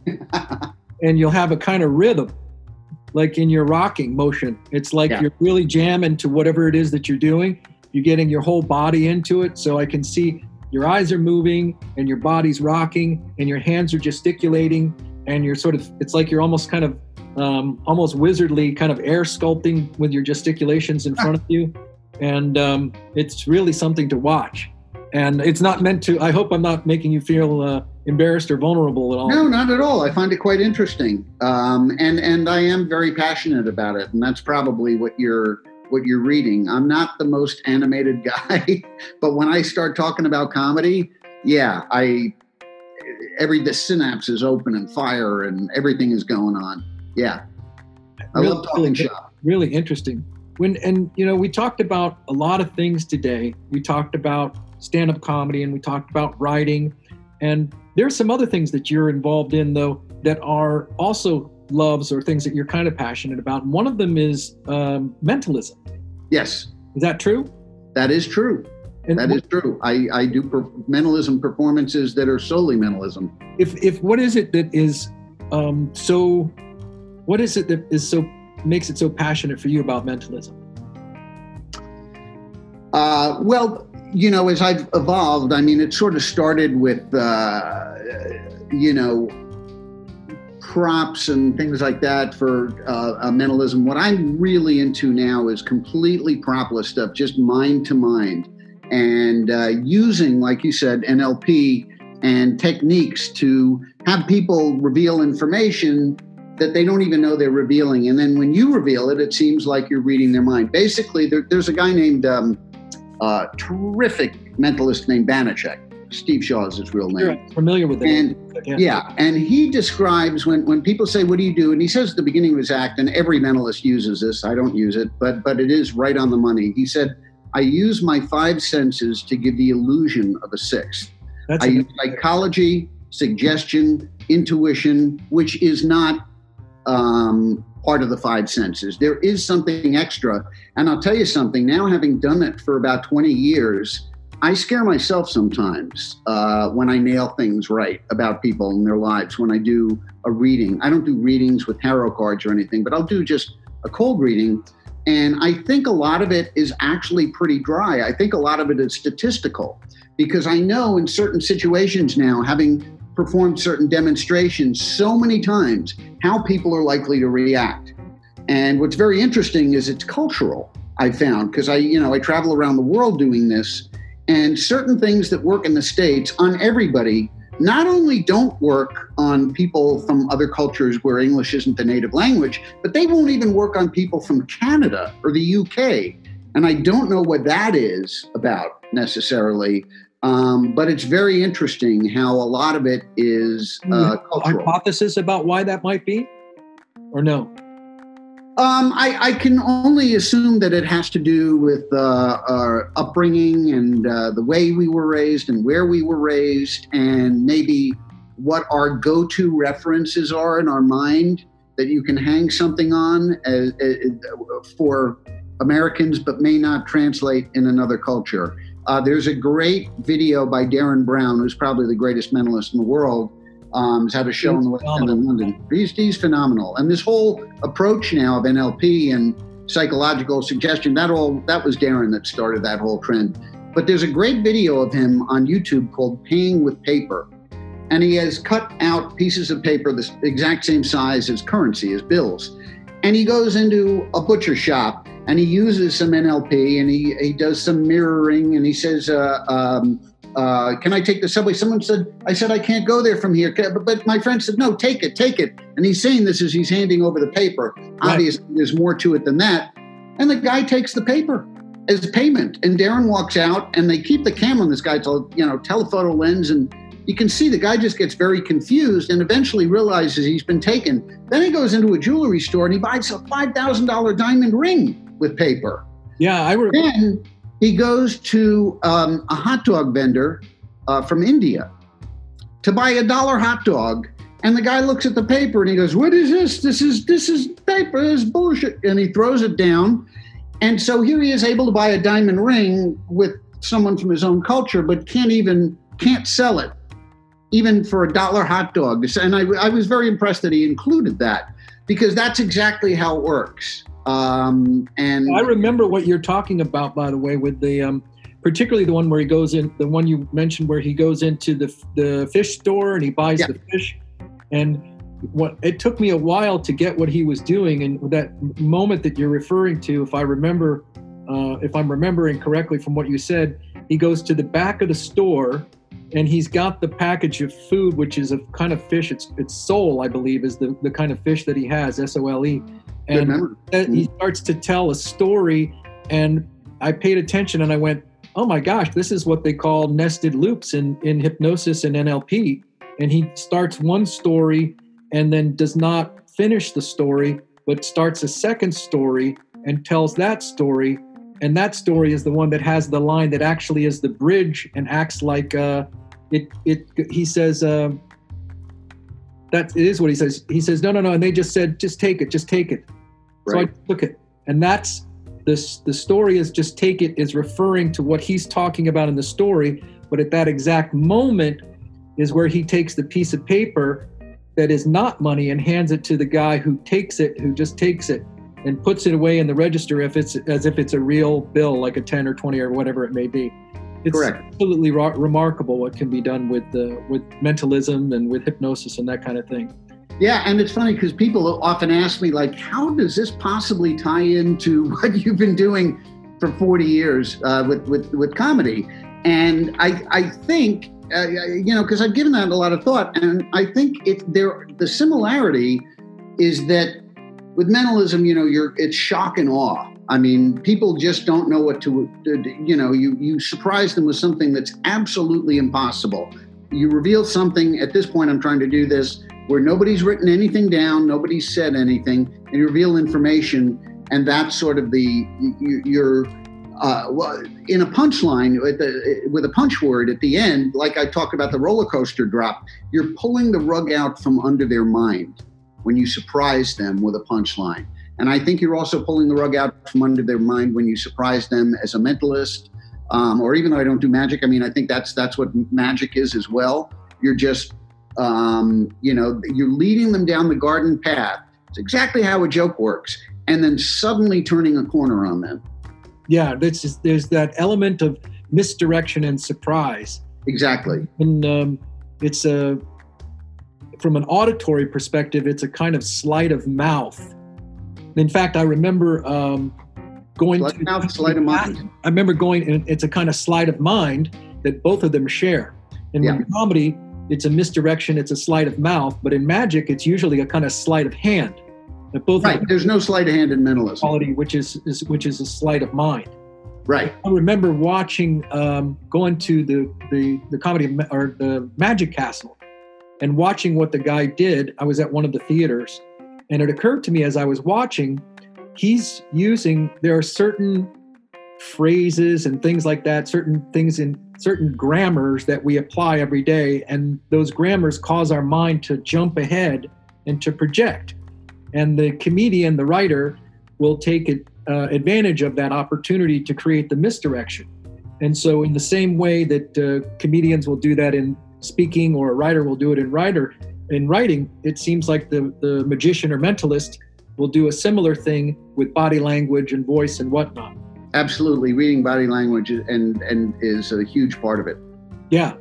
and you'll have a kind of rhythm, like in your rocking motion. It's like yeah. you're really jamming to whatever it is that you're doing. You're getting your whole body into it, so I can see your eyes are moving and your body's rocking and your hands are gesticulating and you're sort of it's like you're almost kind of um, almost wizardly kind of air sculpting with your gesticulations in front of you. And um, it's really something to watch. And it's not meant to, I hope I'm not making you feel uh, embarrassed or vulnerable at all. No, not at all. I find it quite interesting. Um, and, and I am very passionate about it. And that's probably what you're, what you're reading. I'm not the most animated guy, but when I start talking about comedy, yeah, I, every, the synapse is open and fire and everything is going on. Yeah. I really, love talking really, shop. Really interesting. When and you know, we talked about a lot of things today. We talked about stand-up comedy and we talked about writing. And there's some other things that you're involved in though that are also loves or things that you're kind of passionate about. And one of them is um, mentalism. Yes. Is that true? That is true. And that is true. I, I do per- mentalism performances that are solely mentalism. If if what is it that is um, so what is it that is so makes it so passionate for you about mentalism? Uh, well, you know, as I've evolved, I mean, it sort of started with, uh, you know, props and things like that for uh, mentalism. What I'm really into now is completely propless stuff, just mind to mind, and uh, using, like you said, NLP and techniques to have people reveal information that they don't even know they're revealing. And then when you reveal it, it seems like you're reading their mind. Basically, there, there's a guy named, um, uh, terrific mentalist named Banachek. Steve Shaw is his real name. Sure, familiar with it. And yeah. yeah. and he describes when when people say, "What do you do?" and he says at the beginning of his act, and every mentalist uses this. I don't use it, but but it is right on the money. He said, "I use my five senses to give the illusion of a sixth. That's I use psychology, suggestion, intuition, which is not um, part of the five senses. There is something extra. And I'll tell you something, now having done it for about 20 years, I scare myself sometimes uh, when I nail things right about people and their lives. When I do a reading, I don't do readings with tarot cards or anything, but I'll do just a cold reading. And I think a lot of it is actually pretty dry. I think a lot of it is statistical because I know in certain situations now, having performed certain demonstrations so many times how people are likely to react. And what's very interesting is it's cultural, I found, because I, you know, I travel around the world doing this, and certain things that work in the States on everybody not only don't work on people from other cultures where English isn't the native language, but they won't even work on people from Canada or the UK. And I don't know what that is about necessarily, um, but it's very interesting how a lot of it is uh, cultural. Hypothesis about why that might be, or no? Um, I, I, can only assume that it has to do with uh, our upbringing and uh, the way we were raised and where we were raised, and maybe what our go-to references are in our mind that you can hang something on as, as, for Americans, but may not translate in another culture. Uh, there's a great video by Derren Brown, who's probably the greatest mentalist in the world. Um, he's had a show he's in the West End in London. He's, he's phenomenal. And this whole approach now of NLP and psychological suggestion, that all that was Derren that started that whole trend. But there's a great video of him on YouTube called Paying with Paper. And he has cut out pieces of paper the exact same size as currency, as bills. And he goes into a butcher shop and he uses some NLP and he, he does some mirroring and he says, uh, um, uh, can I take the subway? Someone said, I said, I can't go there from here. But, but my friend said, no, take it, take it. And he's saying this as he's handing over the paper. Right. Obviously, there's more to it than that. And the guy takes the paper as payment. And Derren walks out and they keep the camera on this guy you know, telephoto lens. And you can see the guy just gets very confused and eventually realizes he's been taken. Then he goes into a jewelry store and he buys a $5,000 diamond ring with paper. Yeah, I remember. Then he goes to um, a hot dog vendor uh, from India to buy a dollar hot dog. And the guy looks at the paper and he goes, "What is this? This is this is paper. This is bullshit." And he throws it down. And so here he is able to buy a diamond ring with someone from his own culture, but can't even can't sell it, even for a dollar hot dog. And I, I was very impressed that he included that because that's exactly how it works. Um, and I remember what you're talking about, by the way, with the um, particularly the one where he goes in, the one you mentioned where he goes into the the fish store and he buys yeah. the fish, and what it took me a while to get what he was doing, and that moment that you're referring to, if I remember, uh, if I'm remembering correctly from what you said, he goes to the back of the store and he's got the package of food, which is a kind of fish. It's it's sole, I believe, is the, the kind of fish that he has, S O L E and mm-hmm. he starts to tell a story and i paid attention and i went oh my gosh this is what they call nested loops in, in hypnosis and nlp and he starts one story and then does not finish the story but starts a second story and tells that story and that story is the one that has the line that actually is the bridge and acts like uh, it it he says uh, that it is what he says. He says no no no and they just said just take it just take it. So I took it, and that's this. The story is just take it is referring to what he's talking about in the story, but at that exact moment is where he takes the piece of paper that is not money and hands it to the guy who takes it, who just takes it and puts it away in the register if it's as if it's a real bill, like a ten or twenty or whatever it may be. it's Correct. absolutely ra- remarkable what can be done with uh, with mentalism and with hypnosis and that kind of thing. Yeah, and it's funny because people often ask me, like, how does this possibly tie into what you've been doing for 40 years uh, with, with, with comedy? And I, I think, uh, you know, because I've given that a lot of thought, and I think it there the similarity is that with mentalism, you know, you're it's shock and awe. I mean, people just don't know what to, you know, you you surprise them with something that's absolutely impossible. You reveal something. At this point, I'm trying to do this where nobody's written anything down, nobody's said anything, and you reveal information, and that's sort of the your uh, in a punchline with a punch word at the end, like I talked about the roller coaster drop, you're pulling the rug out from under their mind when you surprise them with a punchline. And I think you're also pulling the rug out from under their mind when you surprise them as a mentalist, um, or even though I don't do magic. I mean, I think that's that's what magic is as well. You're just um, you know, you're leading them down the garden path. It's exactly how a joke works, and then suddenly turning a corner on them. Yeah, there's there's that element of misdirection and surprise. Exactly. And um, it's a from an auditory perspective, it's a kind of sleight of mouth. In fact, I remember um, going sleight to of mouth, sleight of mind. I remember going, and it's a kind of sleight of mind that both of them share. And Yeah. in comedy, it's a misdirection, it's a sleight of mouth, but in magic, it's usually a kind of sleight of hand. That both Right. There's no sleight of hand in mentalism. quality, which is, is which is a sleight of mind. Right. I remember watching, um, going to the, the, the comedy or the Magic Castle and watching what the guy did. I was at one of the theaters and it occurred to me as I was watching, he's using, there are certain phrases and things like that, certain things in certain grammars that we apply every day. And those grammars cause our mind to jump ahead and to project. And the comedian, the writer, will take uh, advantage of that opportunity to create the misdirection. And so, in the same way that uh, comedians will do that in speaking, or a writer will do it in writer in writing, it seems like the the magician or mentalist will do a similar thing with body language and voice and whatnot. Absolutely. Reading body language and and is a huge part of it. Yeah.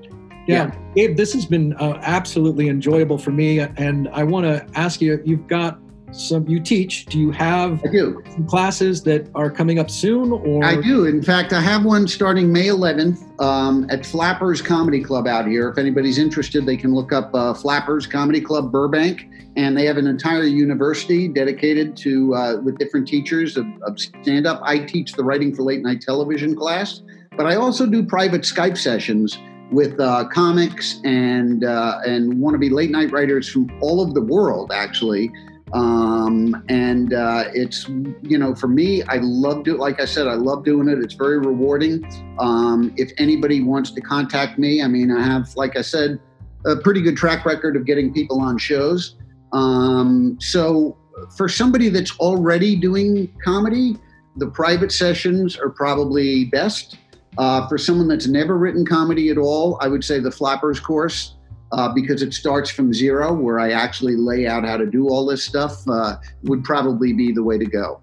Yeah. Gabe, this has been uh, absolutely enjoyable for me. And I want to ask you you've got some, you teach, do you have I do. some classes that are coming up soon? Or I do. In fact, I have one starting May 11th um, at Flappers Comedy Club out here. If anybody's interested, they can look up uh, Flappers Comedy Club Burbank, and they have an entire university dedicated to uh, with different teachers of, of stand up. I teach the writing for late night television class, but I also do private Skype sessions with uh, comics and uh, and wannabe late night writers from all over the world, actually. Um, and uh, it's you know for me i love do like i said i love doing it. It's very rewarding. Um, if anybody wants to contact me i mean i have like i said a pretty good track record of getting people on shows. Um, so for somebody that's already doing comedy the private sessions are probably best. Uh, for someone that's never written comedy at all i would say the flappers course uh, because it starts from zero, where I actually lay out how to do all this stuff, uh, would probably be the way to go.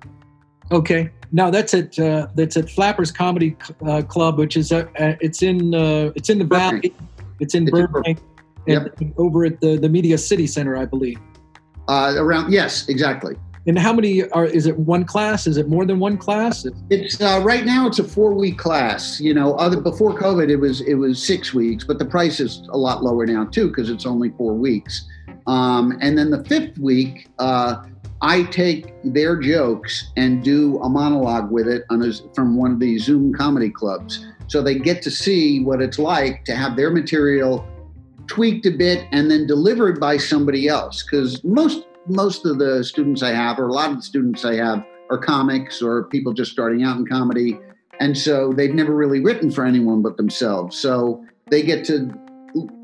Okay. Now that's at uh, that's at Flappers Comedy uh, Club, which is uh, uh, it's in uh, it's in the Burbank. valley. It's in It's in Burbank, and over at the the Media City Center, I believe. Uh, around, yes, exactly. And how many are? Is it one class? Is it more than one class? It's uh, right now. It's a four-week class. You know, other before COVID, it was it was six weeks, but the price is a lot lower now too because it's only four weeks. Um, and then the fifth week, uh, I take their jokes and do a monologue with it a, from one of these Zoom comedy clubs, so they get to see what it's like to have their material tweaked a bit and then delivered by somebody else. Because most most of the students I have, or a lot of the students I have, are comics or people just starting out in comedy. And so they've never really written for anyone but themselves. So they get to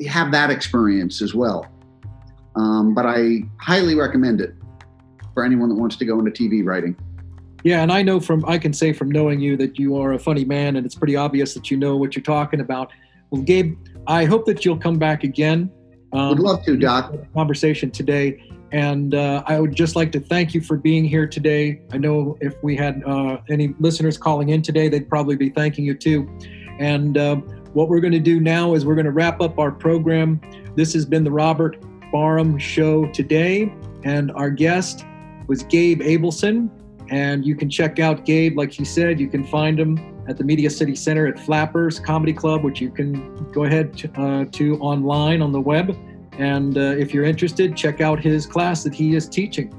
have that experience as well. Um, but I highly recommend it for anyone that wants to go into TV writing. Yeah, and I know from I can say from knowing you that you are a funny man, and it's pretty obvious that you know what you're talking about. Well, Gabe, I hope that you'll come back again. Um, Would love to, Doc. Conversation today, and uh, I would just like to thank you for being here today. I know if we had uh, any listeners calling in today, they'd probably be thanking you too. And uh, what we're going to do now is we're going to wrap up our program. This has been the Robert Barham Show today, and our guest was Gabe Abelson. And you can check out Gabe, like he said, you can find him at the Media City Center at Flappers Comedy Club, which you can go ahead to, uh, to online on the web. And uh, if you're interested, check out his class that he is teaching.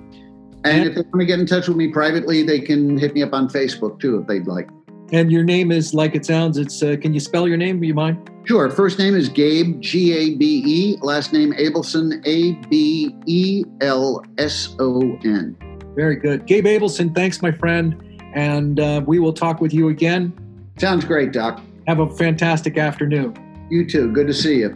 And, and if they want to get in touch with me privately, they can hit me up on Facebook too if they'd like. And your name is like it sounds. It's uh, can you spell your name? Do you mind? Sure. First name is Gabe G A B E. Last name Abelson A B E L S O N. Very good, Gabe Abelson. Thanks, my friend, and uh, we will talk with you again. Sounds great, Doc. Have a fantastic afternoon. You too. Good to see you.